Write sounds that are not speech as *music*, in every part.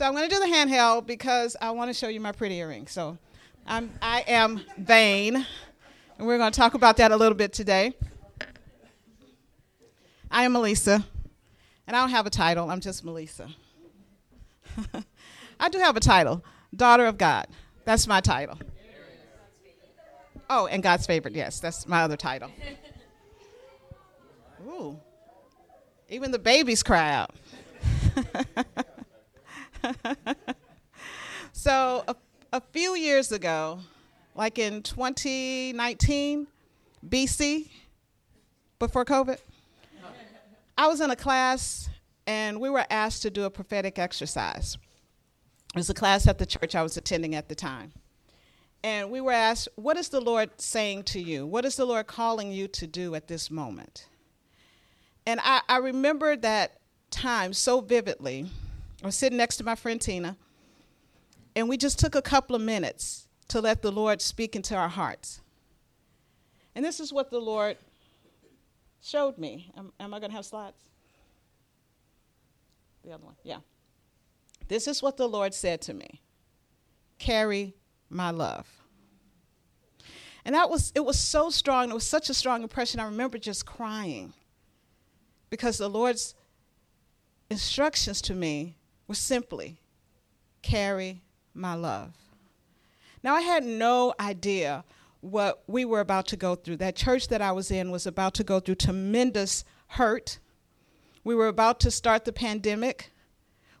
So I'm going to do the handheld because I want to show you my pretty earring. So I'm, I am vain, and we're going to talk about that a little bit today. I am Melissa, and I don't have a title. I'm just Melissa. *laughs* I do have a title, Daughter of God. That's my title. Oh, and God's favorite. Yes, that's my other title. Ooh, even the babies cry out. *laughs* *laughs* so a, a few years ago, like in 2019 BC, before COVID, I was in a class and we were asked to do a prophetic exercise. It was a class at the church I was attending at the time. And we were asked, What is the Lord saying to you? What is the Lord calling you to do at this moment? And I, I remember that time so vividly. I was sitting next to my friend Tina, and we just took a couple of minutes to let the Lord speak into our hearts. And this is what the Lord showed me. Am, am I going to have slides? The other one, yeah. This is what the Lord said to me carry my love. And that was, it was so strong. It was such a strong impression. I remember just crying because the Lord's instructions to me were simply carry my love. Now, I had no idea what we were about to go through. That church that I was in was about to go through tremendous hurt. We were about to start the pandemic.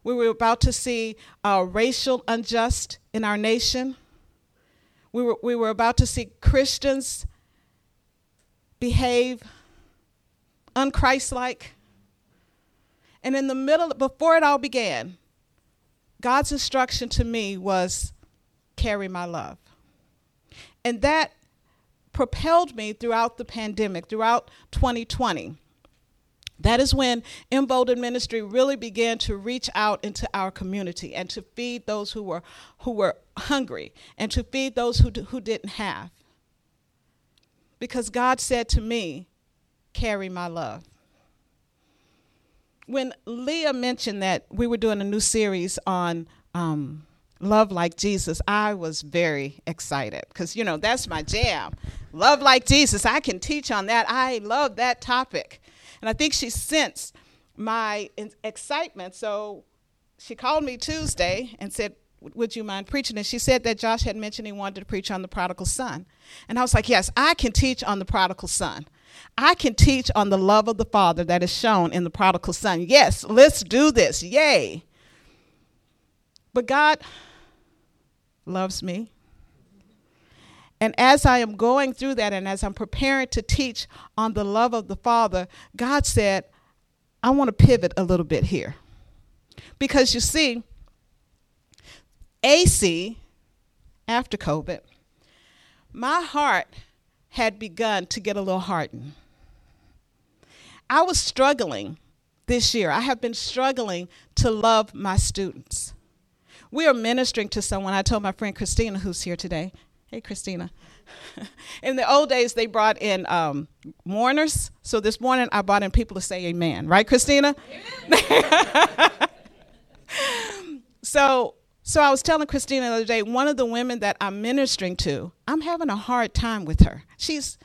We were about to see uh, racial unjust in our nation. We were, we were about to see Christians behave unchristlike. And in the middle, before it all began, God's instruction to me was carry my love. And that propelled me throughout the pandemic, throughout 2020. That is when Embolden Ministry really began to reach out into our community and to feed those who were, who were hungry and to feed those who, who didn't have. Because God said to me, carry my love. When Leah mentioned that we were doing a new series on um, love like Jesus, I was very excited because, you know, that's my jam. Love like Jesus. I can teach on that. I love that topic. And I think she sensed my excitement. So she called me Tuesday and said, Would you mind preaching? And she said that Josh had mentioned he wanted to preach on the prodigal son. And I was like, Yes, I can teach on the prodigal son. I can teach on the love of the Father that is shown in the prodigal son. Yes, let's do this. Yay. But God loves me. And as I am going through that and as I'm preparing to teach on the love of the Father, God said, I want to pivot a little bit here. Because you see, AC, after COVID, my heart had begun to get a little hardened. I was struggling this year. I have been struggling to love my students. We are ministering to someone. I told my friend Christina, who's here today. Hey, Christina. *laughs* in the old days, they brought in um, mourners. So this morning, I brought in people to say amen. Right, Christina? *laughs* so so I was telling Christina the other day, one of the women that I'm ministering to, I'm having a hard time with her. She's,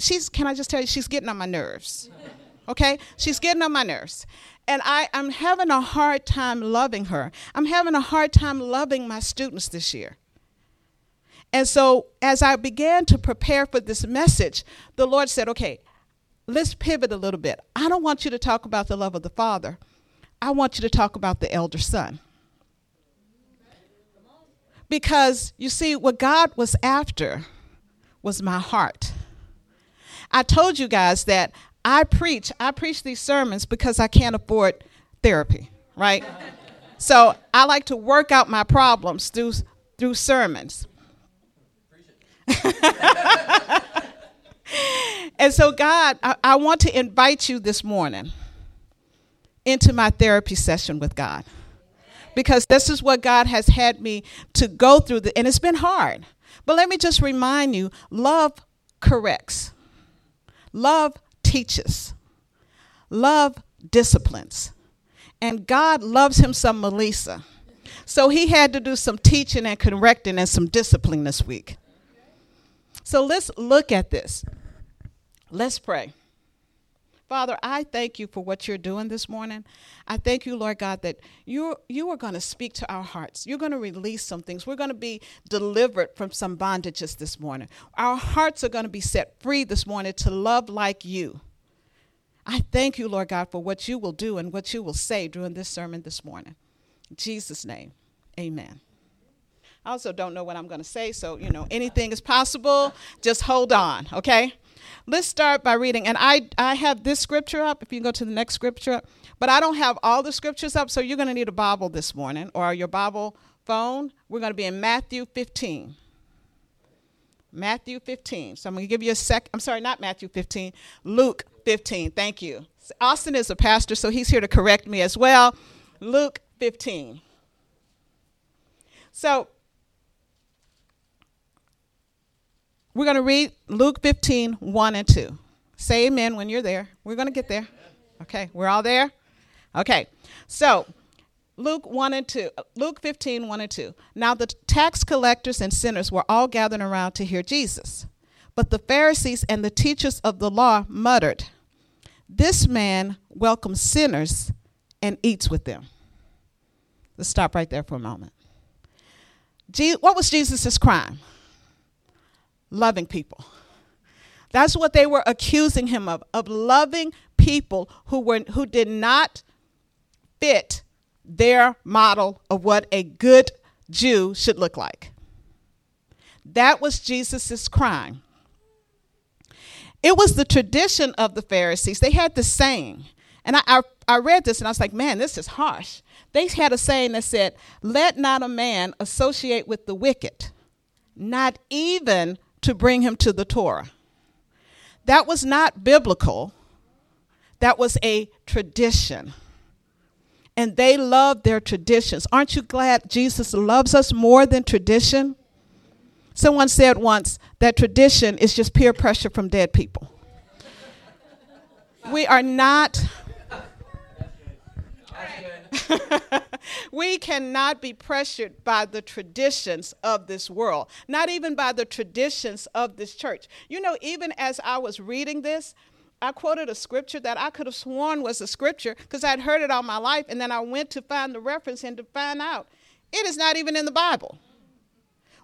she's, can I just tell you, she's getting on my nerves. Okay? She's getting on my nerves. And I, I'm having a hard time loving her. I'm having a hard time loving my students this year. And so as I began to prepare for this message, the Lord said, okay, let's pivot a little bit. I don't want you to talk about the love of the Father. I want you to talk about the elder son. Because you see, what God was after was my heart. I told you guys that I preach, I preach these sermons because I can't afford therapy, right? so I like to work out my problems through through sermons. *laughs* and so, God, I, I want to invite you this morning into my therapy session with God because this is what God has had me to go through, and it's been hard. But let me just remind you love corrects, love teaches, love disciplines, And God loves him some Melissa. So he had to do some teaching and correcting and some discipline this week. So let's look at this. Let's pray. Father, I thank you for what you're doing this morning. I thank you, Lord God, that you you are going to speak to our hearts. You're going to release some things. We're going to be delivered from some bondages this morning. Our hearts are going to be set free this morning to love like you. I thank you, Lord God, for what you will do and what you will say during this sermon this morning. In Jesus' name, amen. I also don't know what I'm going to say, so, you know, anything is possible. Just hold on, okay? Let's start by reading. And I, I have this scripture up, if you go to the next scripture, but I don't have all the scriptures up, so you're going to need a Bible this morning or your Bible phone. We're going to be in Matthew 15. Matthew 15. So I'm going to give you a sec. I'm sorry, not Matthew 15, Luke 15. Thank you. Austin is a pastor, so he's here to correct me as well. Luke 15. So we're going to read Luke 15, 1 and 2. Say amen when you're there. We're going to get there. Okay, we're all there? Okay, so Luke 1 and 2, uh, Luke 15, 1 and 2. Now the tax collectors and sinners were all gathered around to hear Jesus. But the Pharisees and the teachers of the law muttered, This man welcomes sinners and eats with them. Let's stop right there for a moment. Je- what was Jesus' crime? Loving people. That's what they were accusing him of, of loving people who were who did not fit their model of what a good Jew should look like. That was Jesus' crime. It was the tradition of the Pharisees. They had the saying, and I, I, I, read this and I was like, man, this is harsh. They had a saying that said, let not a man associate with the wicked, not even to bring him to the Torah. That was not biblical, that was a tradition. And they loved their traditions. Aren't you glad Jesus loves us more than tradition? Someone said once that tradition is just peer pressure from dead people. we are not. *laughs* we cannot be pressured by the traditions of this world, not even by the traditions of this church. You know, even as I was reading this, I quoted a scripture that I could have sworn was a scripture because I'd heard it all my life, and then I went to find the reference and to find out it is not even in the Bible.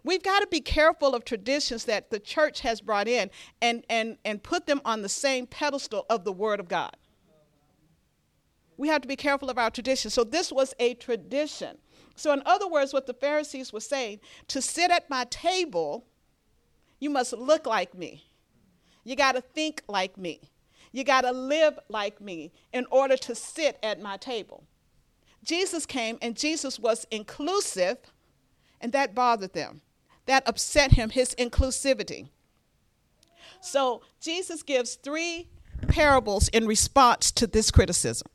We've got to be careful of traditions that the church has brought in and, and, and put them on the same pedestal of the Word of God. We have to be careful of our traditions. So, this was a tradition. So, in other words, what the Pharisees were saying to sit at my table, you must look like me. You got to think like me. You got to live like me in order to sit at my table. Jesus came and Jesus was inclusive, and that bothered them. That upset him, his inclusivity. So Jesus gives three parables in response to this criticism.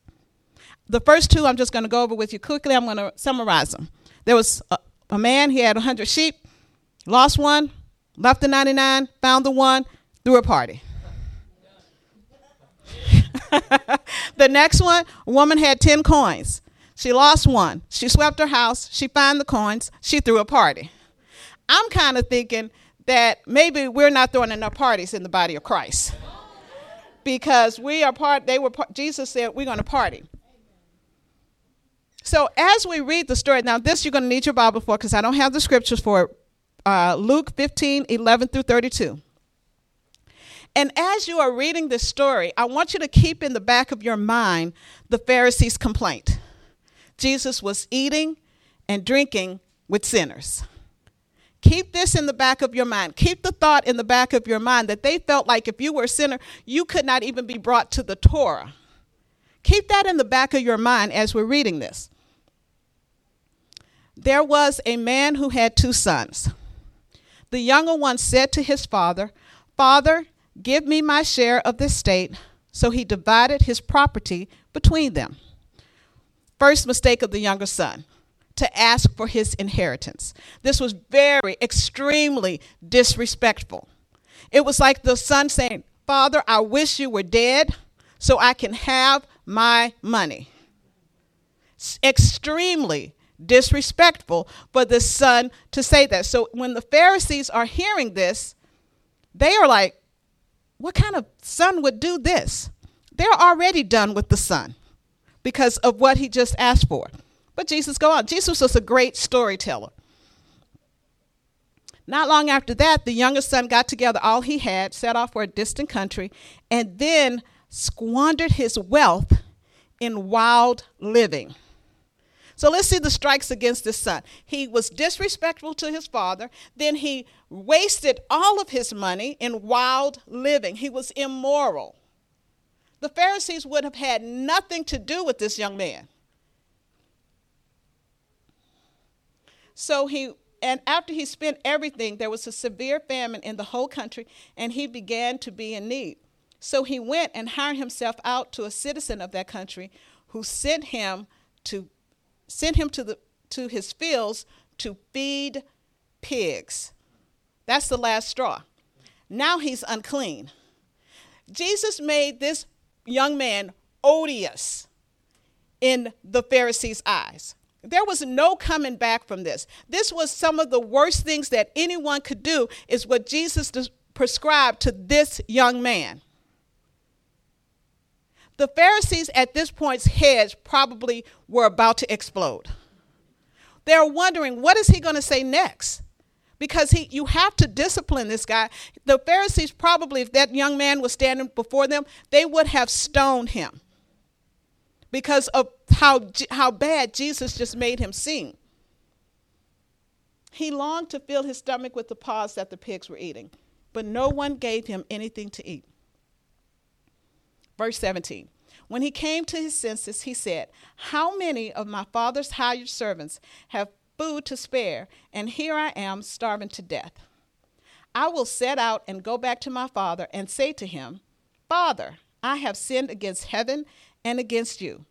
The first two I'm just going to go over with you quickly. I'm going to summarize them. There was a, a man, he had 100 sheep, lost one, left the 99, found the one, threw a party. *laughs* the next one, a woman had 10 coins. She lost one. She swept her house. She found the coins. She threw a party. I'm kind of thinking that maybe we're not throwing enough parties in the body of Christ. Because we are part, they were, Jesus said, we're going to party. So as we read the story, now this you're going to need your Bible for because I don't have the scriptures for it. Uh, Luke 15, 11 through 32. And as you are reading this story, I want you to keep in the back of your mind the Pharisees' complaint. Jesus was eating and drinking with sinners. Keep this in the back of your mind. Keep the thought in the back of your mind that they felt like if you were a sinner, you could not even be brought to the Torah. Keep that in the back of your mind as we're reading this. There was a man who had two sons. The younger one said to his father, Father, Give me my share of the estate. So he divided his property between them. First mistake of the younger son to ask for his inheritance. This was very, extremely disrespectful. It was like the son saying, Father, I wish you were dead so I can have my money. extremely disrespectful for the son to say that. So when the Pharisees are hearing this, they are like, what kind of son would do this? They're already done with the son because of what he just asked for. But Jesus go on. Jesus was a great storyteller. Not long after that, the youngest son got together all he had, set off for a distant country, and then squandered his wealth in wild living. So let's see the strikes against this son. He was disrespectful to his father. Then he wasted all of his money in wild living. He was immoral. The Pharisees would have had nothing to do with this young man. So he and after he spent everything, there was a severe famine in the whole country, and he began to be in need. So he went and hired himself out to a citizen of that country who sent him to sent him to the to his fields to feed pigs. That's the last straw. Now he's unclean. Jesus made this young man odious in the Pharisees' eyes. There was no coming back from this. This was some of the worst things that anyone could do, is what Jesus prescribed to this young man. The Pharisees at this point's heads probably were about to explode. They're wondering, what is he going to say next? Because he, you have to discipline this guy. The Pharisees probably, if that young man was standing before them, they would have stoned him because of how, how bad Jesus just made him seem. He longed to fill his stomach with the pods that the pigs were eating, but no one gave him anything to eat. Verse 17 When he came to his senses, he said, How many of my father's hired servants have food to spare, and here I am starving to death? I will set out and go back to my father and say to him, Father, I have sinned against heaven and against you.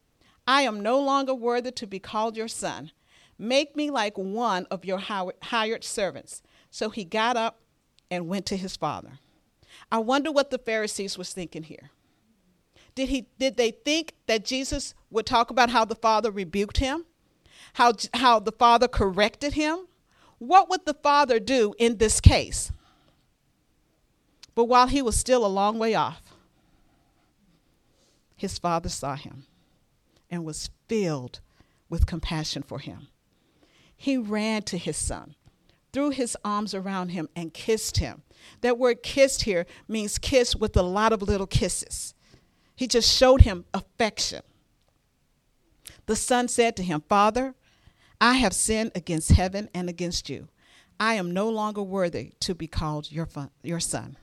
I am no longer worthy to be called your son. Make me like one of your hired servants. So he got up and went to his father. I wonder what the Pharisees was thinking here. Did he did they think that Jesus would talk about how the father rebuked him? How how the father corrected him? What would the father do in this case? But while he was still a long way off, his father saw him and was filled with compassion for him. He ran to his son, threw his arms around him, and kissed him. That word kissed here means kiss with a lot of little kisses. He just showed him affection. The son said to him, Father, I have sinned against heaven and against you. I am no longer worthy to be called your, fun, your son.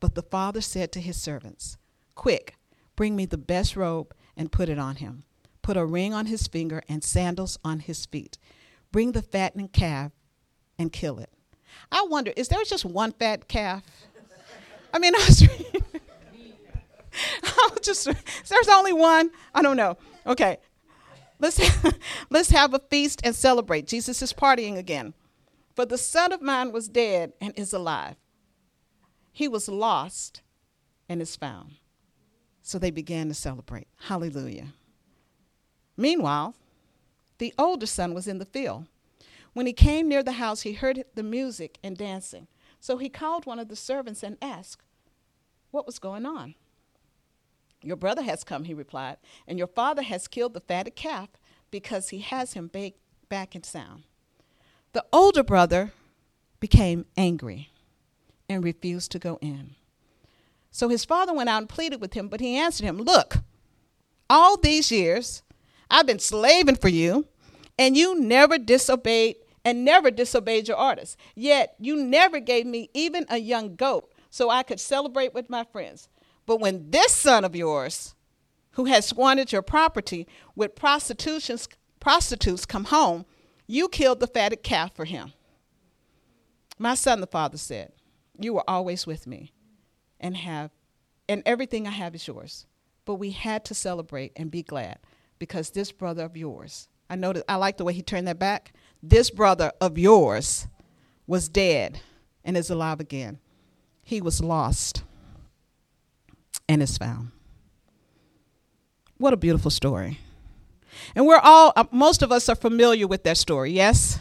But the father said to his servants, Quick, Bring me the best robe and put it on him. Put a ring on his finger and sandals on his feet. Bring the fattened calf and kill it. I wonder, is there just one fat calf? I mean, I was, *laughs* I *laughs* was just, there's only one? I don't know. Okay. Let's, *laughs* let's have a feast and celebrate. Jesus is partying again. For the son of mine was dead and is alive. He was lost and is found. So they began to celebrate. Hallelujah. Meanwhile, the older son was in the field. When he came near the house, he heard the music and dancing. So he called one of the servants and asked what was going on. Your brother has come, he replied, and your father has killed the fatted calf because he has him back in sound. The older brother became angry and refused to go in. So his father went out and pleaded with him, but he answered him, Look, all these years I've been slaving for you, and you never disobeyed and never disobeyed your orders. Yet you never gave me even a young goat so I could celebrate with my friends. But when this son of yours, who has squandered your property with prostitutions, prostitutes come home, you killed the fatted calf for him. My son, the father said, You were always with me and have, and everything I have is yours. But we had to celebrate and be glad because this brother of yours, I that I like the way he turned that back. This brother of yours was dead and is alive again. He was lost and is found. What a beautiful story. And we're all, uh, most of us are familiar with that story, yes?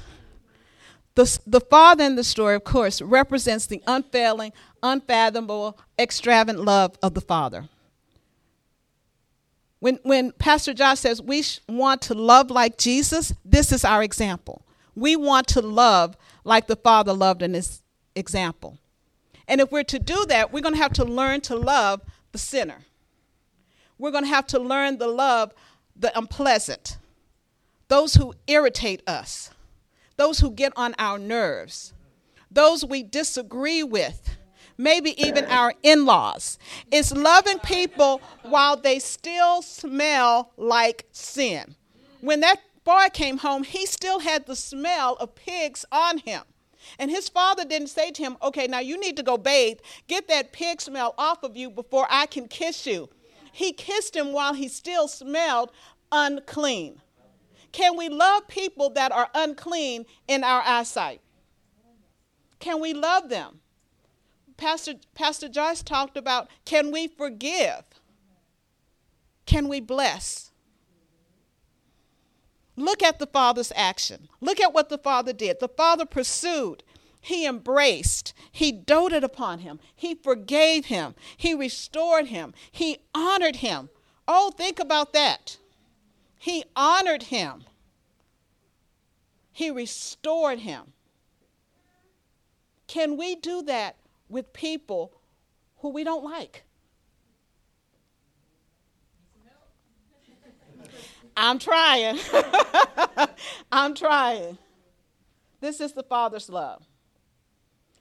The, the father in the story, of course, represents the unfailing, unfathomable, extravagant love of the father. When, when Pastor Josh says we sh- want to love like Jesus, this is our example. We want to love like the Father loved in this example. And if we're to do that, we're going to have to learn to love the sinner. We're going to have to learn to love the unpleasant, those who irritate us, those who get on our nerves, those we disagree with, maybe even our in laws. It's loving people while they still smell like sin. When that boy came home, he still had the smell of pigs on him. And his father didn't say to him, Okay, now you need to go bathe. Get that pig smell off of you before I can kiss you. He kissed him while he still smelled unclean. Can we love people that are unclean in our eyesight? Can we love them? Pastor, Pastor Joyce talked about can we forgive? Can we bless? Look at the Father's action. Look at what the Father did. The Father pursued, He embraced, He doted upon him, He forgave him, He restored him, He honored him. Oh, think about that. He honored him, He restored him. Can we do that with people who we don't like. I'm trying. *laughs* I'm trying. This is the Father's love.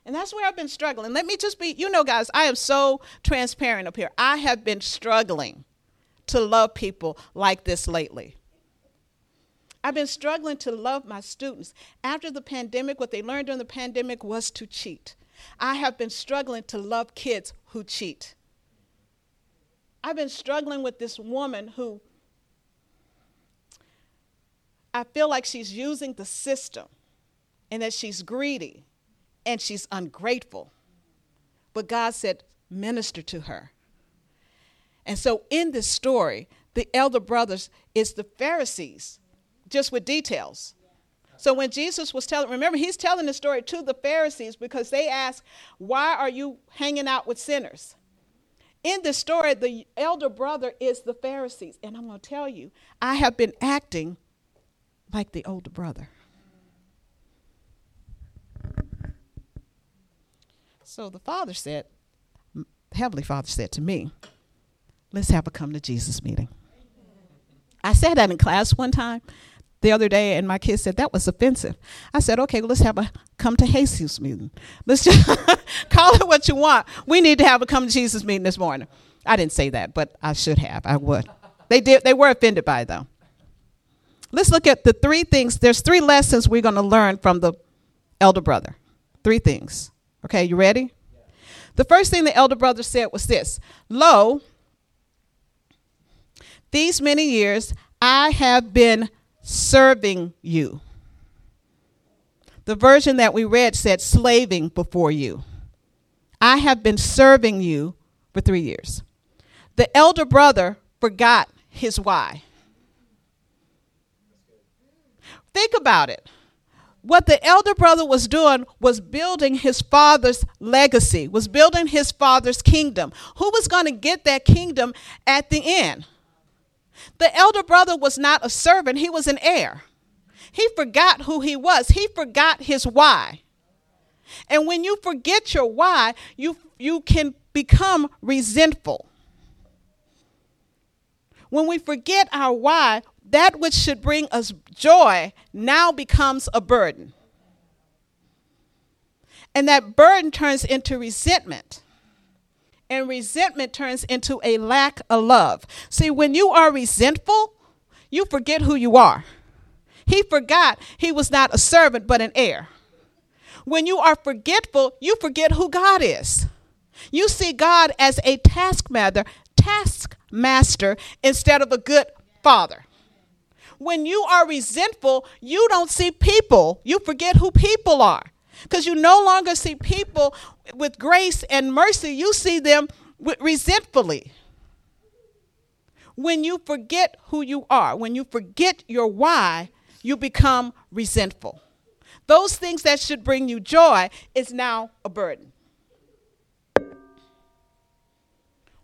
And that's where I've been struggling. Let me just be, you know, guys, I am so transparent up here. I have been struggling to love people like this lately. I've been struggling to love my students. After the pandemic, what they learned during the pandemic was to cheat. I have been struggling to love kids who cheat. I've been struggling with this woman who I feel like she's using the system and that she's greedy and she's ungrateful. But God said, minister to her. And so in this story, the elder brothers is the Pharisees, just with details. So when Jesus was telling, remember, he's telling the story to the Pharisees because they asked, Why are you hanging out with sinners? In the story, the elder brother is the Pharisees. And I'm going to tell you, I have been acting like the older brother. So the father said, Heavenly Father said to me, Let's have a come to Jesus meeting. I said that in class one time the other day, and my kids said that was offensive. I said, okay, well, let's have a come to Jesus meeting. Let's just *laughs* call it what you want. We need to have a come to Jesus meeting this morning. I didn't say that, but I should have. I would. They did. They were offended by it, though. Let's look at the three things. There's three lessons we're going to learn from the elder brother. Three things. Okay, you ready? The first thing the elder brother said was this Lo, these many years I have been serving you. The version that we read said slaving before you. I have been serving you for three years. The elder brother forgot his why. Think about it. What the elder brother was doing was building his father's legacy, was building his father's kingdom. Who was going to get that kingdom at the end? The elder brother was not a servant, he was an heir. He forgot who he was, he forgot his why. And when you forget your why, you, you can become resentful. When we forget our why, that which should bring us joy now becomes a burden. And that burden turns into resentment and resentment turns into a lack of love. See, when you are resentful, you forget who you are. He forgot he was not a servant but an heir. When you are forgetful, you forget who God is. You see God as a taskmaster, taskmaster instead of a good father. When you are resentful, you don't see people. You forget who people are because you no longer see people with grace and mercy, you see them resentfully. When you forget who you are, when you forget your why, you become resentful. Those things that should bring you joy is now a burden.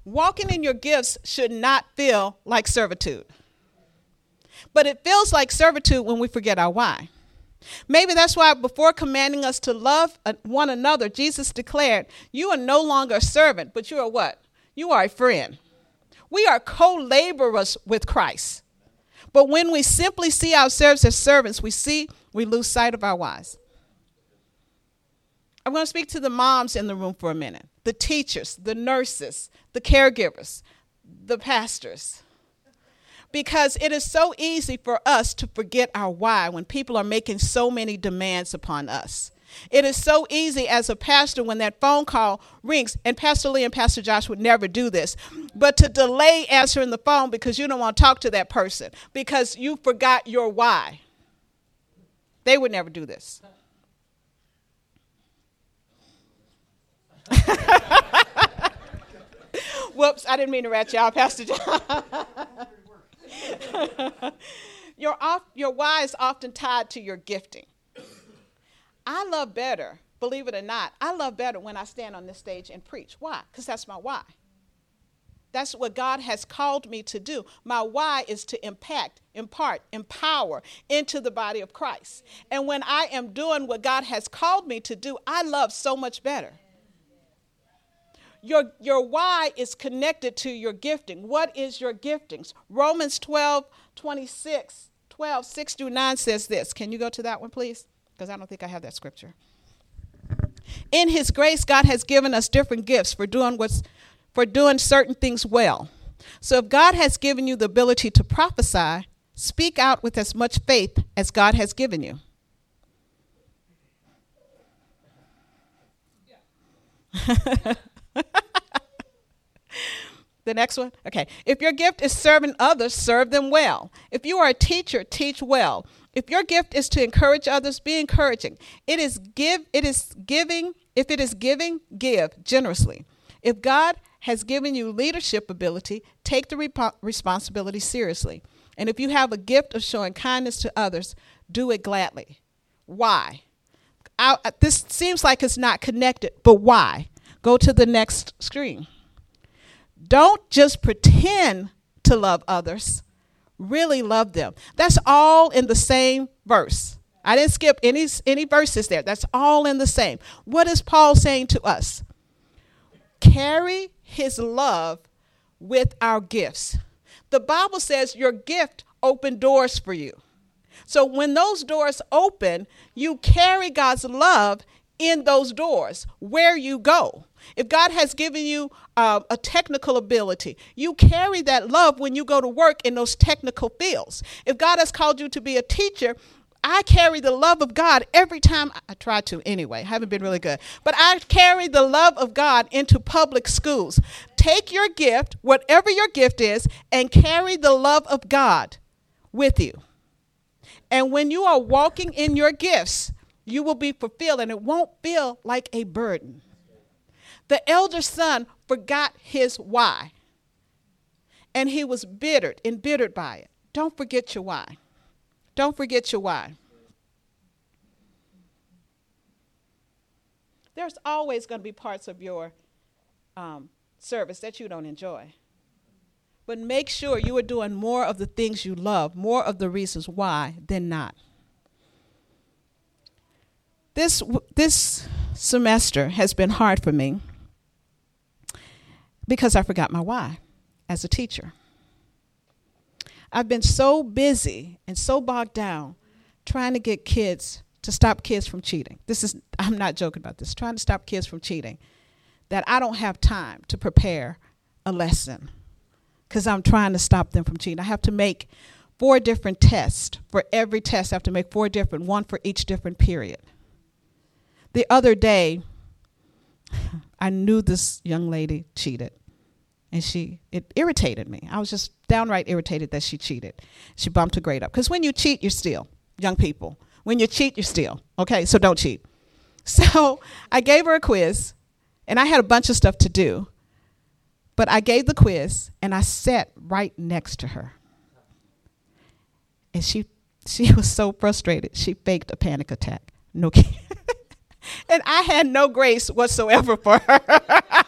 Walking in your gifts should not feel like servitude. But it feels like servitude when we forget our why. Maybe that's why before commanding us to love uh, one another, Jesus declared, You are no longer a servant, but you are what? You are a friend. We are co laborers with Christ. But when we simply see ourselves as servants, we see we lose sight of our whys. I'm going to speak to the moms in the room for a minute the teachers, the nurses, the caregivers, the pastors. Because it is so easy for us to forget our why when people are making so many demands upon us. It is so easy as a pastor when that phone call rings, and Pastor Lee and Pastor Josh would never do this, but to delay answering the phone because you don't want to talk to that person because you forgot your why. They would never do this. *laughs* Whoops, I didn't mean to rat you out, Pastor John. *laughs* *laughs* your, off, your why is often tied to your gifting. I love better, believe it or not, I love better when I stand on this stage and preach. Why? Because that's my why. That's what God has called me to do. My why is to impact, impart, empower into the body of Christ. And when I am doing what God has called me to do, I love so much better. Your, your why is connected to your gifting. What is your giftings? Romans 12, 26, 12, 6 through 9 says this. Can you go to that one, please? Because I don't think I have that scripture. In his grace, God has given us different gifts for doing what's for doing certain things well. So if God has given you the ability to prophesy, speak out with as much faith as God has given you. *laughs* the next one? Okay. If your gift is serving others, serve them well. If you are a teacher, teach well. If your gift is to encourage others, be encouraging. It is give it is giving, if it is giving, give generously. If God has given you leadership ability, take the rep- responsibility seriously. And if you have a gift of showing kindness to others, do it gladly. Why? I, uh, this seems like it's not connected, but why? Go to the next screen. Don't just pretend to love others, really love them. That's all in the same verse. I didn't skip any, any verses there. That's all in the same. What is Paul saying to us? Carry his love with our gifts. The Bible says your gift opened doors for you. So when those doors open, you carry God's love in those doors where you go. If God has given you uh, a technical ability, you carry that love when you go to work in those technical fields. If God has called you to be a teacher, I carry the love of God every time I try to anyway. I haven't been really good. But I carry the love of God into public schools. Take your gift, whatever your gift is, and carry the love of God with you. And when you are walking in your gifts, you will be fulfilled and it won't feel like a burden. The elder son forgot his why, and he was bittered, embittered by it. Don't forget your why. Don't forget your why. There's always going to be parts of your um, service that you don't enjoy. But make sure you are doing more of the things you love, more of the reasons why than not. This, this semester has been hard for me because I forgot my why as a teacher. I've been so busy and so bogged down trying to get kids to stop kids from cheating. This is, *laughs* I'm not joking about this, trying to stop kids from cheating, that I don't have time to prepare a lesson because I'm trying to stop them from cheating. I have to make four different tests. For every test, I have to make four different, one for each different period. The other day, *laughs* I knew this young lady cheated. And she, it irritated me. I was just downright irritated that she cheated. She bumped her grade up. Because when you cheat, you steal young people. When you cheat, you steal. Okay, so don't cheat. *laughs* So I gave her a quiz, and I had a bunch of stuff to do. But I gave the quiz and I sat right next to her. And she she *laughs* was so frustrated. She faked a panic attack. No kidding. *laughs* and I had no grace whatsoever for her.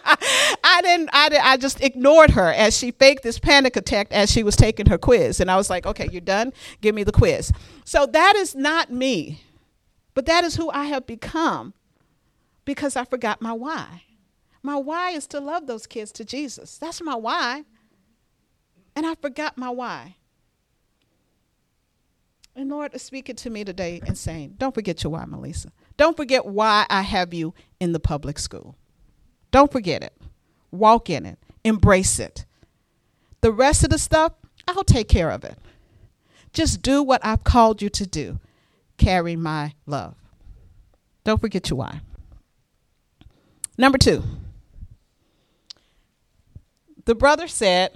Didn't, I didn't, I just ignored her as she faked this panic attack as she was taking her quiz. And I was like, okay, you're done. Give me the quiz. So that is not me, but that is who I have become because I forgot my why. My why is to love those kids to Jesus. That's my why. And I forgot my why. And Lord is speaking to me today and saying, Don't forget your why, Melissa. Don't forget why I have you in the public school. Don't forget it. Walk in it. Embrace it. The rest of the stuff, I'll take care of it. Just do what I've called you to do. Carry my love. Don't forget your why. Number two, the brother said,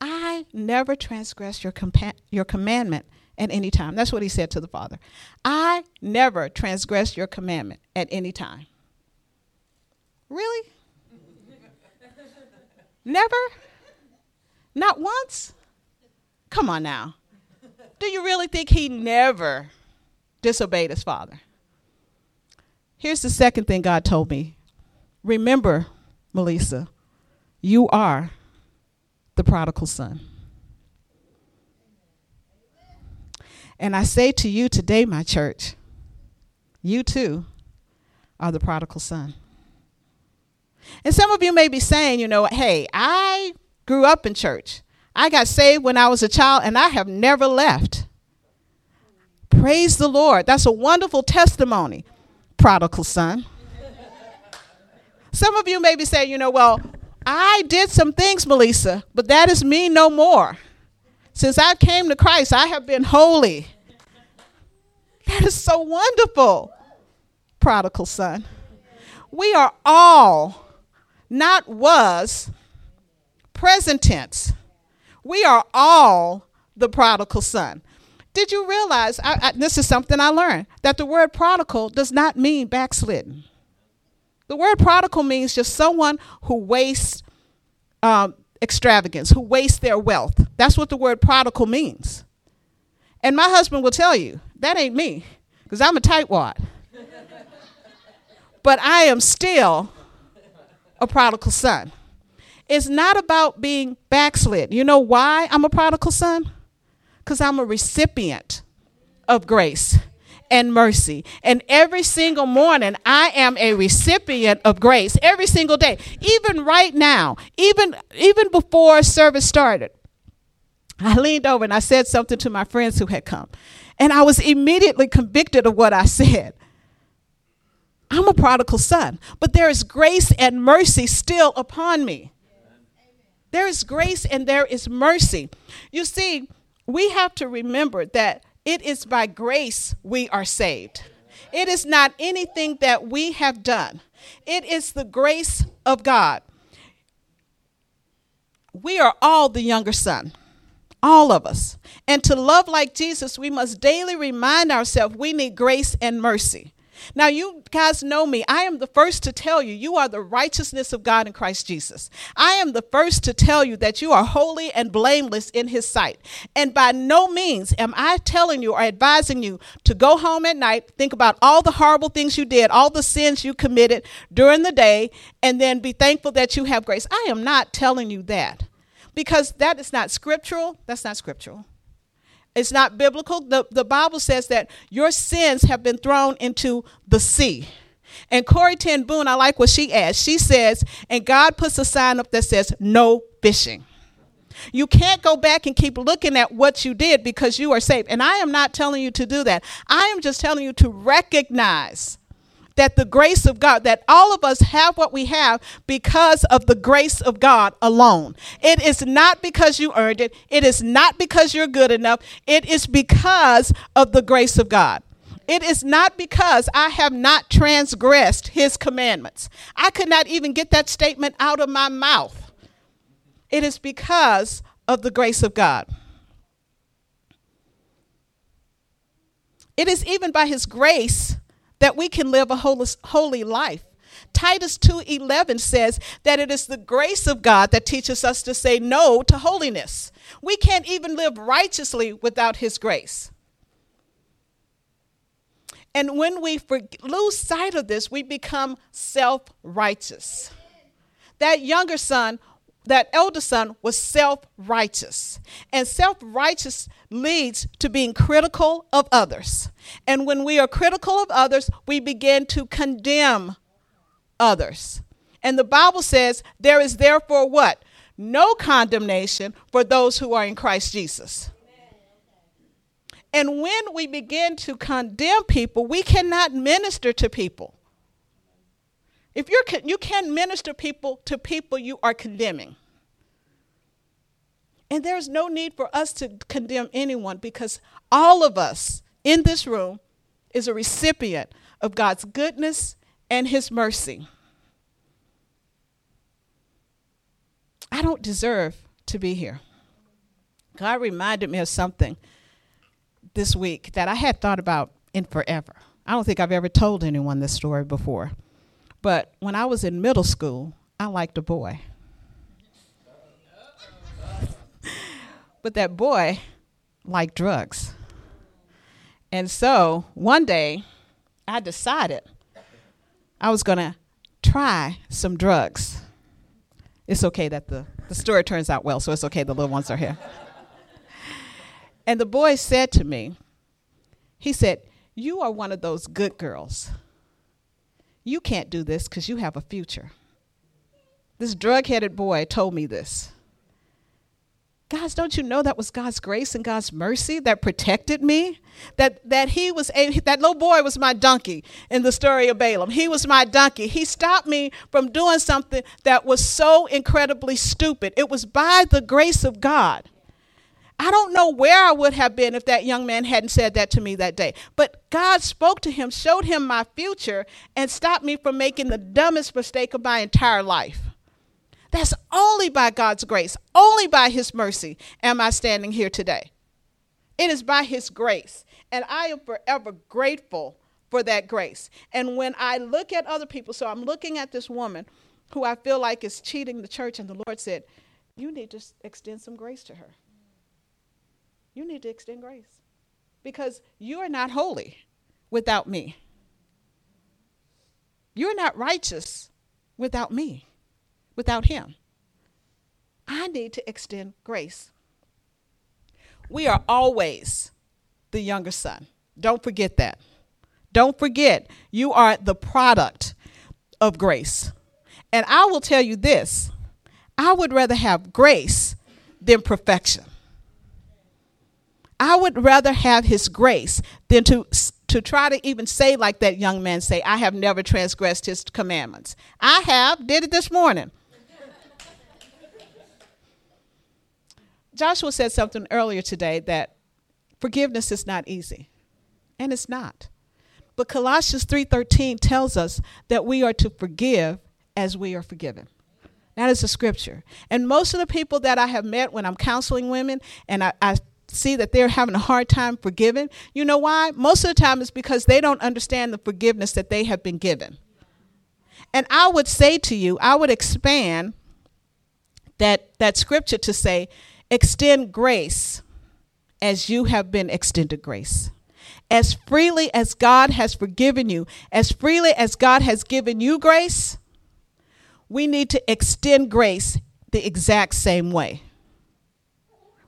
I never transgress your, compa- your commandment at any time. That's what he said to the father. I never transgress your commandment at any time. Really? Never? Not once? Come on now. Do you really think he never disobeyed his father? Here's the second thing God told me. Remember, Melissa, you are the prodigal son. And I say to you today, my church, you too are the prodigal son. And some of you may be saying, you know, hey, I grew up in church. I got saved when I was a child and I have never left. Praise the Lord. That's a wonderful testimony, prodigal son. some of you may be saying, you know, well, I did some things, Melissa, but that is me no more. Since I came to Christ, I have been holy. That is so wonderful, prodigal son. We are all, not was, present tense. We are all the prodigal son. Did you realize? I, I, this is something I learned that the word prodigal does not mean backslidden. The word prodigal means just someone who wastes um, extravagance, who wastes their wealth. That's what the word prodigal means. And my husband will tell you, that ain't me, because I'm a tightwad. *laughs* but I am still a prodigal son. It's not about being backslid. You know why I'm a prodigal son? Because I'm a recipient of grace and mercy. And every single morning, I am a recipient of grace every single day. Even right now, even even before service started, I leaned over and I said something to my friends who had come. And I was immediately convicted of what I said. I'm a prodigal son, but there is grace and mercy still upon me. There is grace and there is mercy. You see, we have to remember that it is by grace we are saved. It is not anything that we have done, it is the grace of God. We are all the younger son, all of us. And to love like Jesus, we must daily remind ourselves we need grace and mercy. Now, you guys know me. I am the first to tell you, you are the righteousness of God in Christ Jesus. I am the first to tell you that you are holy and blameless in His sight. And by no means am I telling you or advising you to go home at night, think about all the horrible things you did, all the sins you committed during the day, and then be thankful that you have grace. I am not telling you that because that is not scriptural. That's not scriptural. It's not biblical. The, the Bible says that your sins have been thrown into the sea. And Corrie ten Boom, I like what she adds. She says, and God puts a sign up that says, no fishing. You can't go back and keep looking at what you did because you are saved. And I am not telling you to do that. I am just telling you to recognize that the grace of God, that all of us have what we have because of the grace of God alone. It is not because you earned it, it is not because you're good enough, it is because of the grace of God. It is not because I have not transgressed his commandments. I could not even get that statement out of my mouth. It is because of the grace of God. It is even by his grace that we can live a holy, life. Titus 2:11 says that it is the grace of God that teaches us to say no to holiness. We can't even live righteously without his grace. And when we lose sight of this, we become self-righteous. That younger son that elder son was self righteous. And self righteous leads to being critical of others. And when we are critical of others, we begin to condemn others. And the Bible says, There is therefore what? No condemnation for those who are in Christ Jesus. And when we begin to condemn people, we cannot minister to people. If you're you can minister people to people you are condemning. And there's no need for us to condemn anyone because all of us in this room is a recipient of God's goodness and his mercy. I don't deserve to be here. God reminded me of something this week that I had thought about in forever. I don't think I've ever told anyone this story before. But when I was in middle school, I liked a boy. but that boy liked drugs. And so one day, I decided I was going to try some drugs. It's okay that the, the story turns out well, so it's okay the little ones are here. and the boy said to me, he said, You are one of those good girls you can't do this because you have a future. This drug headed boy told me this. Guys, don't you know that was God's grace and God's mercy that protected me? That that he was a that little boy was my donkey in the story of Balaam. He was my donkey. He stopped me from doing something that was so incredibly stupid. It was by the grace of God. I don't know where I would have been if that young man hadn't said that to me that day. But God spoke to him, showed him my future, and stopped me from making the dumbest mistake of my entire life. That's only by God's grace, only by His mercy am I standing here today. It is by His grace. And I am forever grateful for that grace. And when I look at other people, so I'm looking at this woman who I feel like is cheating the church, and the Lord said, You need to extend some grace to her you need to extend grace because you are not holy without me. You're not righteous without me, without Him. I need to extend grace. We are always the younger son. Don't forget that. Don't forget, you are the product of grace. And I will tell you this I would rather have grace than perfection. I would rather have his grace than to to try to even say like that young man say, I have never transgressed his commandments. I have, did it this morning. Joshua said something earlier today that forgiveness is not easy. And it's not. But Colossians 3:13 tells us that we are to forgive as we are forgiven. That is a scripture. And most of the people that I have met when I'm counseling women and I, I see that they're having a hard time forgiving, you know why? Most of the time it's because they don't understand the forgiveness that they have been given. And I would say to you, I would expand that, that scripture to say, extend grace as you have been extended grace. As freely as God has forgiven you, as freely as God has given you grace, we need to extend grace the exact same way.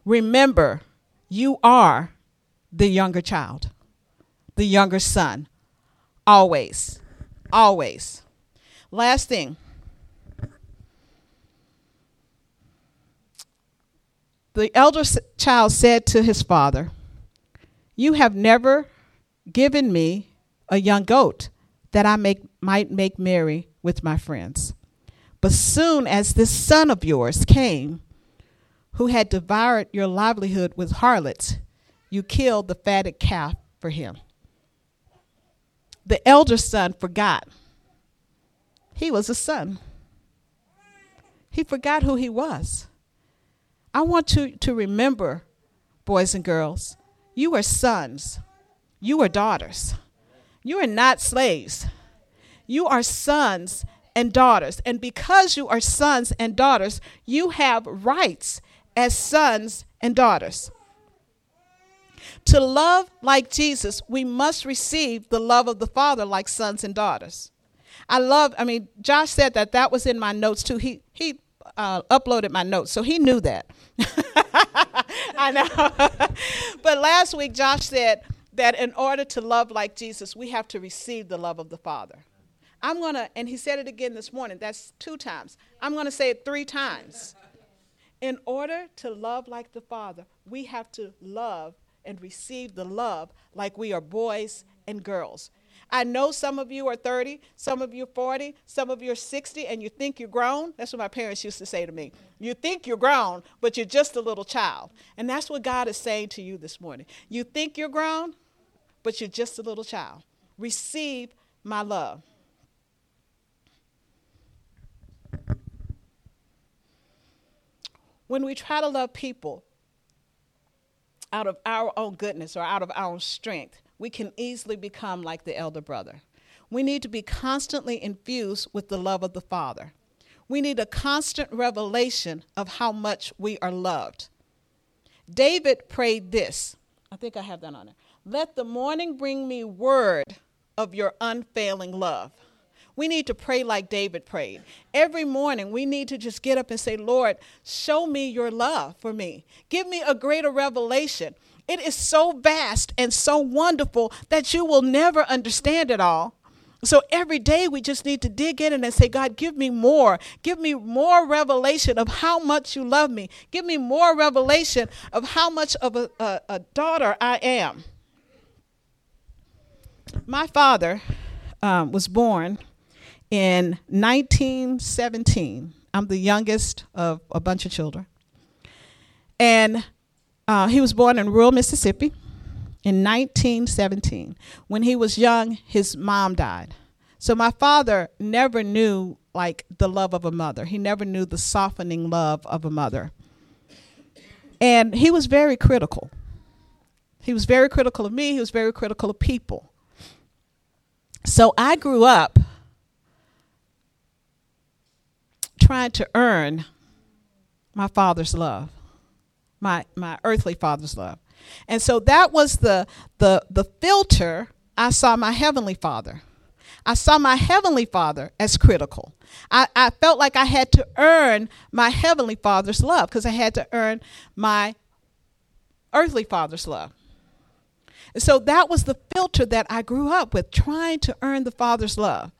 Remember, you are the younger child, the younger son. Always. Always. Last thing. The elder child said to his father, You have never given me a young goat that I make, might make merry with my friends. But soon as this son of yours came, who had devoured your livelihood with harlots, you killed the fatted calf for him. The elder son forgot. He was a son. He forgot who he was. I want you to remember, boys and girls, you are sons. You are daughters. You are not slaves. You are sons and daughters. And because you are sons and daughters, you have rights as sons and daughters. To love like Jesus, we must receive the love of the Father like sons and daughters. I love, I mean, Josh said that that was in my notes too. He, he uh, uploaded my notes, so he knew that. *laughs* I know. *laughs* but last week, Josh said that in order to love like Jesus, we have to receive the love of the Father. I'm going to, and he said it again this morning, that's two times. I'm going to say it three times. In order to love like the Father, we have to love and receive the love like we are boys and girls. I know some of you are 30, some of you are 40, some of you are 60, and you think you're grown. That's what my parents used to say to me. You think you're grown, but you're just a little child. And that's what God is saying to you this morning. You think you're grown, but you're just a little child. Receive my love. When we try to love people out of our own goodness or out of our own strength, we can easily become like the elder brother. We need to be constantly infused with the love of the Father. We need a constant revelation of how much we are loved. David prayed this. I think I have that on there. Let the morning bring me word of your unfailing love. We need to pray like David prayed. Every morning, we need to just get up and say, Lord, show me your love for me. Give me a greater revelation. It is so vast and so wonderful that you will never understand it all. So every day we just need to dig in and say, God, give me more. Give me more revelation of how much you love me. Give me more revelation of how much of a, a, a daughter I am. My father um, was born in 1917. I'm the youngest of a bunch of children. And uh, he was born in rural Mississippi in 1917. When he was young, his mom died. So my father never knew like the love of a mother. He never knew the softening love of a mother. And he was very critical. He was very critical of me, he was very critical of people. So I grew up trying to earn my father's love my my earthly father's love. And so that was the the the filter I saw my heavenly father. I saw my heavenly father as critical. I, I felt like I had to earn my heavenly father's love because I had to earn my earthly father's love. And so that was the filter that I grew up with, trying to earn the father's love.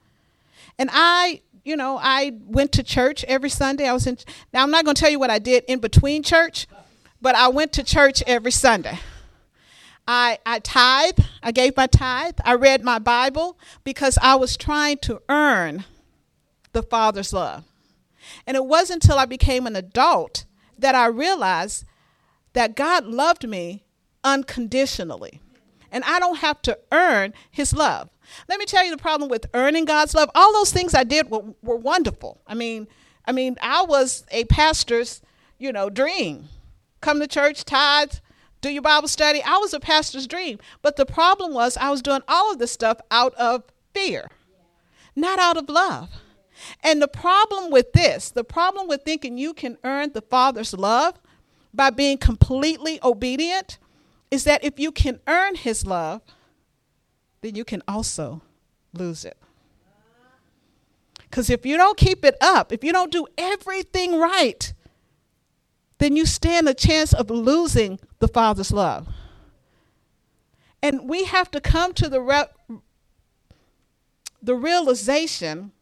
And I, you know, I went to church every Sunday. I was in now I'm not going to tell you what I did in between church but I went to church every Sunday. I, I tithe, I gave my tithe, I read my Bible because I was trying to earn the Father's love. And it wasn't until I became an adult that I realized that God loved me unconditionally. And I don't have to earn his love. Let me tell you the problem with earning God's love. All those things I did were, were wonderful. I mean, I mean, I was a pastor's, you know, dream come to church, tithe, do your Bible study. I was a pastor's dream. But the problem was I was doing all of this stuff out of fear, not out of love. And the problem with this, the problem with thinking you can earn the Father's love by being completely obedient, is that if you can earn His love, then you can also lose it. Because if you don't keep it up, if you don't do everything right, then you stand a chance of losing the Father's love. And we have to come to the, re- the realization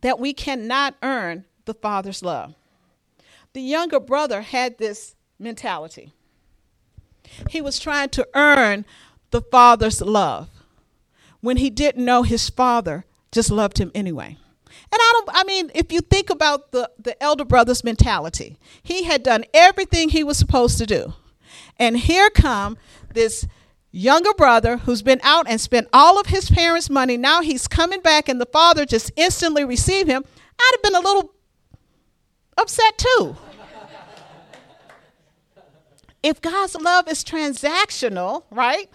that we cannot earn the Father's love. The younger brother had this mentality. He was trying to earn the Father's love when he didn't know his Father just loved him anyway. And I don't I mean, if you think about the, the elder brother's mentality, he had done everything he was supposed to do. And here come this younger brother who's been out and spent all of his parents' money. Now he's coming back and the father just instantly received him. I'd have been a little upset too. if God's love is transactional, right?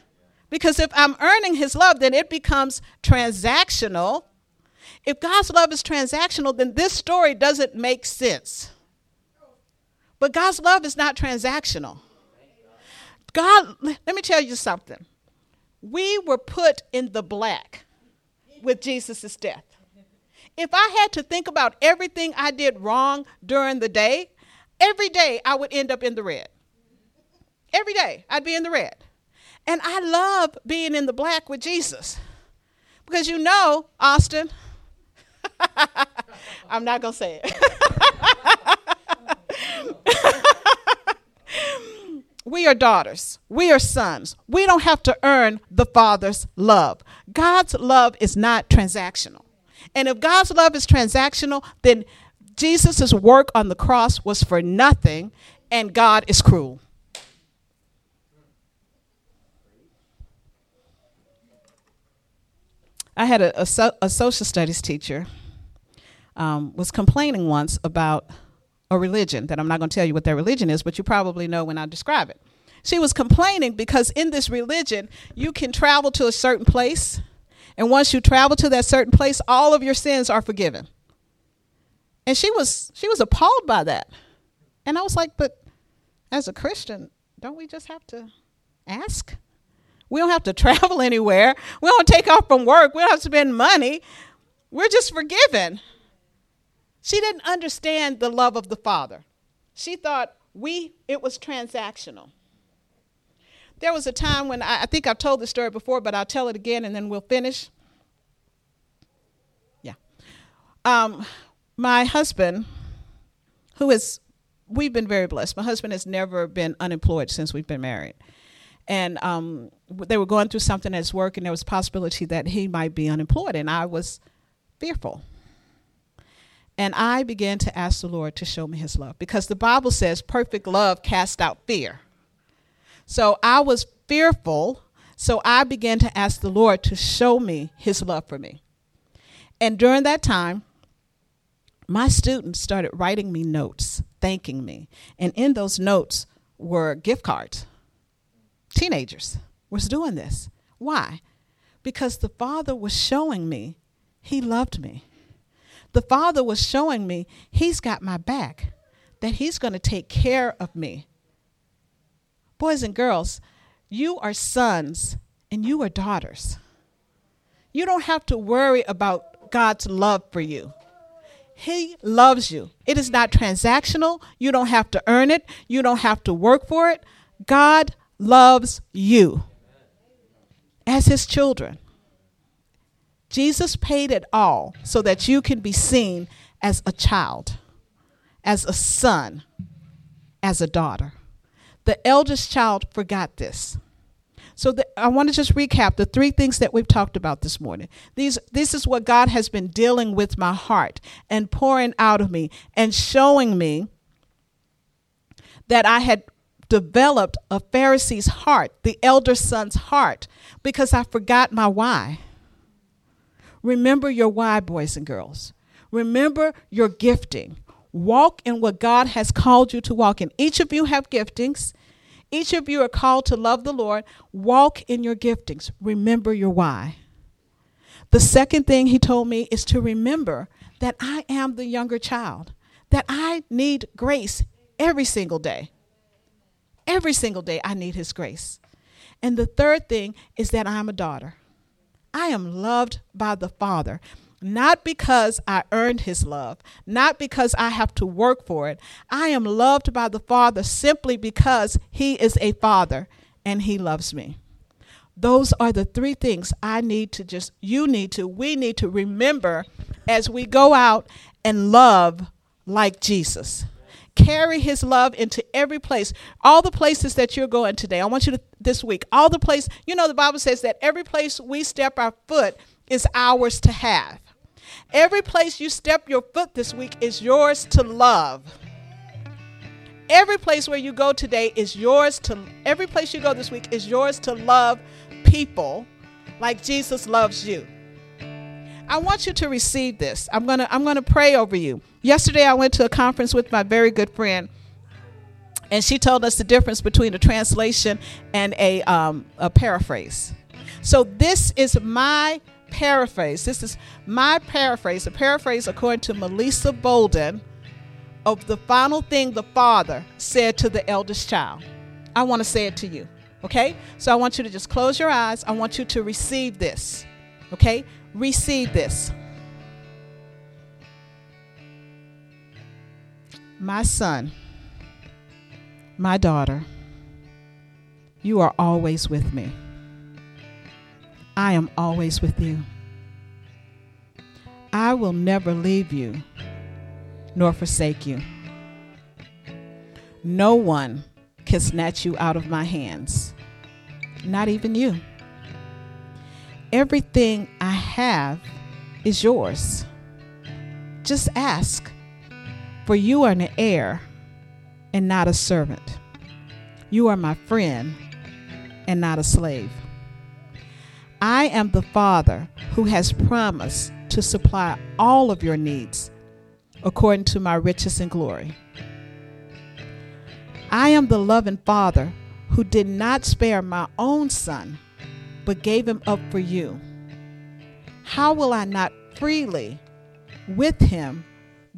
Because if I'm earning his love, then it becomes transactional. If God's love is transactional, then this story doesn't make sense. But God's love is not transactional. God, let me tell you something. We were put in the black with Jesus' death. If I had to think about everything I did wrong during the day, every day I would end up in the red. Every day I'd be in the red. And I love being in the black with Jesus. Because you know, Austin, *laughs* I'm not going to say it. *laughs* we are daughters. We are sons. We don't have to earn the Father's love. God's love is not transactional. And if God's love is transactional, then Jesus' work on the cross was for nothing, and God is cruel. I had a, a, so, a social studies teacher um, was complaining once about a religion that I'm not going to tell you what their religion is, but you probably know when I describe it. She was complaining because in this religion, you can travel to a certain place, and once you travel to that certain place, all of your sins are forgiven. And she was she was appalled by that. And I was like, but as a Christian, don't we just have to ask? We don't have to *laughs* travel anywhere. We don't take off from work. We don't have to spend money. We're just forgiven. She didn't understand the love of the Father. She thought we it was transactional. There was a time when I, I think I've told this story before, but I'll tell it again and then we'll finish. Yeah. Um, my husband, who is, we've been very blessed. My husband has never been unemployed since we've been married. And um, they were going through something at his work, and there was a possibility that he might be unemployed. And I was fearful. And I began to ask the Lord to show me his love because the Bible says perfect love casts out fear. So I was fearful. So I began to ask the Lord to show me his love for me. And during that time, my students started writing me notes, thanking me. And in those notes were gift cards. Teenagers was doing this. Why? Because the Father was showing me he loved me. The Father was showing me He's got my back, that He's going to take care of me. Boys and girls, you are sons and you are daughters. You don't have to worry about God's love for you. He loves you. It is not transactional. You don't have to earn it, you don't have to work for it. God loves you as His children. Jesus paid it all so that you can be seen as a child, as a son, as a daughter. The eldest child forgot this. So the, I want to just recap the three things that we've talked about this morning. These, this is what God has been dealing with my heart and pouring out of me and showing me that I had developed a Pharisee's heart, the elder son's heart, because I forgot my why. Remember your why, boys and girls. Remember your gifting. Walk in what God has called you to walk in. Each of you have giftings. Each of you are called to love the Lord. Walk in your giftings. Remember your why. The second thing he told me is to remember that I am the younger child, that I need grace every single day. Every single day, I need his grace. And the third thing is that I'm a daughter. I am loved by the Father, not because I earned his love, not because I have to work for it. I am loved by the Father simply because he is a Father and he loves me. Those are the three things I need to just, you need to, we need to remember as we go out and love like Jesus carry his love into every place all the places that you're going today i want you to this week all the place you know the bible says that every place we step our foot is ours to have every place you step your foot this week is yours to love every place where you go today is yours to every place you go this week is yours to love people like jesus loves you I want you to receive this. I'm to I'm to pray over you. Yesterday I went to a conference with my very good friend and she told us the difference between a translation and a, um, a paraphrase. So this is my paraphrase. This is my paraphrase, a paraphrase according to Melissa Bolden of the final thing the father said to the eldest child. I want to say it to you. Okay? So I want you to just close your eyes. I want you to receive this. Okay? Receive this. My son, my daughter, you are always with me. I am always with you. I will never leave you nor forsake you. No one can snatch you out of my hands, not even you. Everything I have is yours. Just ask, for you are an heir and not a servant. You are my friend and not a slave. I am the Father who has promised to supply all of your needs according to my riches and glory. I am the loving Father who did not spare my own Son, but gave him up for you. How will I not freely, with him,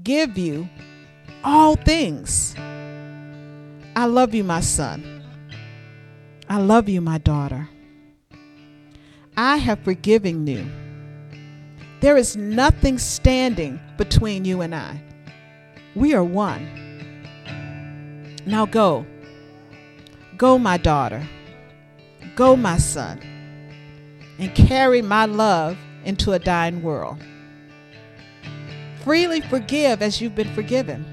give you all things? I love you, my son. I love you, my daughter. I have forgiven you. There is nothing standing between you and I. We are one. Now go. Go, my daughter. Go, my son. And carry my love into a dying world. Freely forgive as you've been forgiven.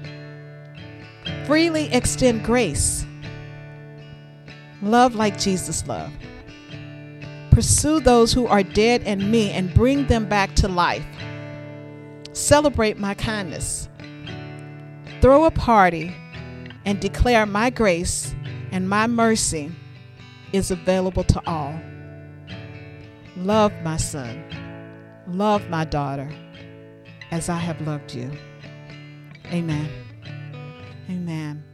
Freely extend grace. Love like Jesus loved. Pursue those who are dead in me and bring them back to life. Celebrate my kindness. Throw a party and declare my grace and my mercy is available to all. Love my son, love my daughter as I have loved you. Amen. Amen.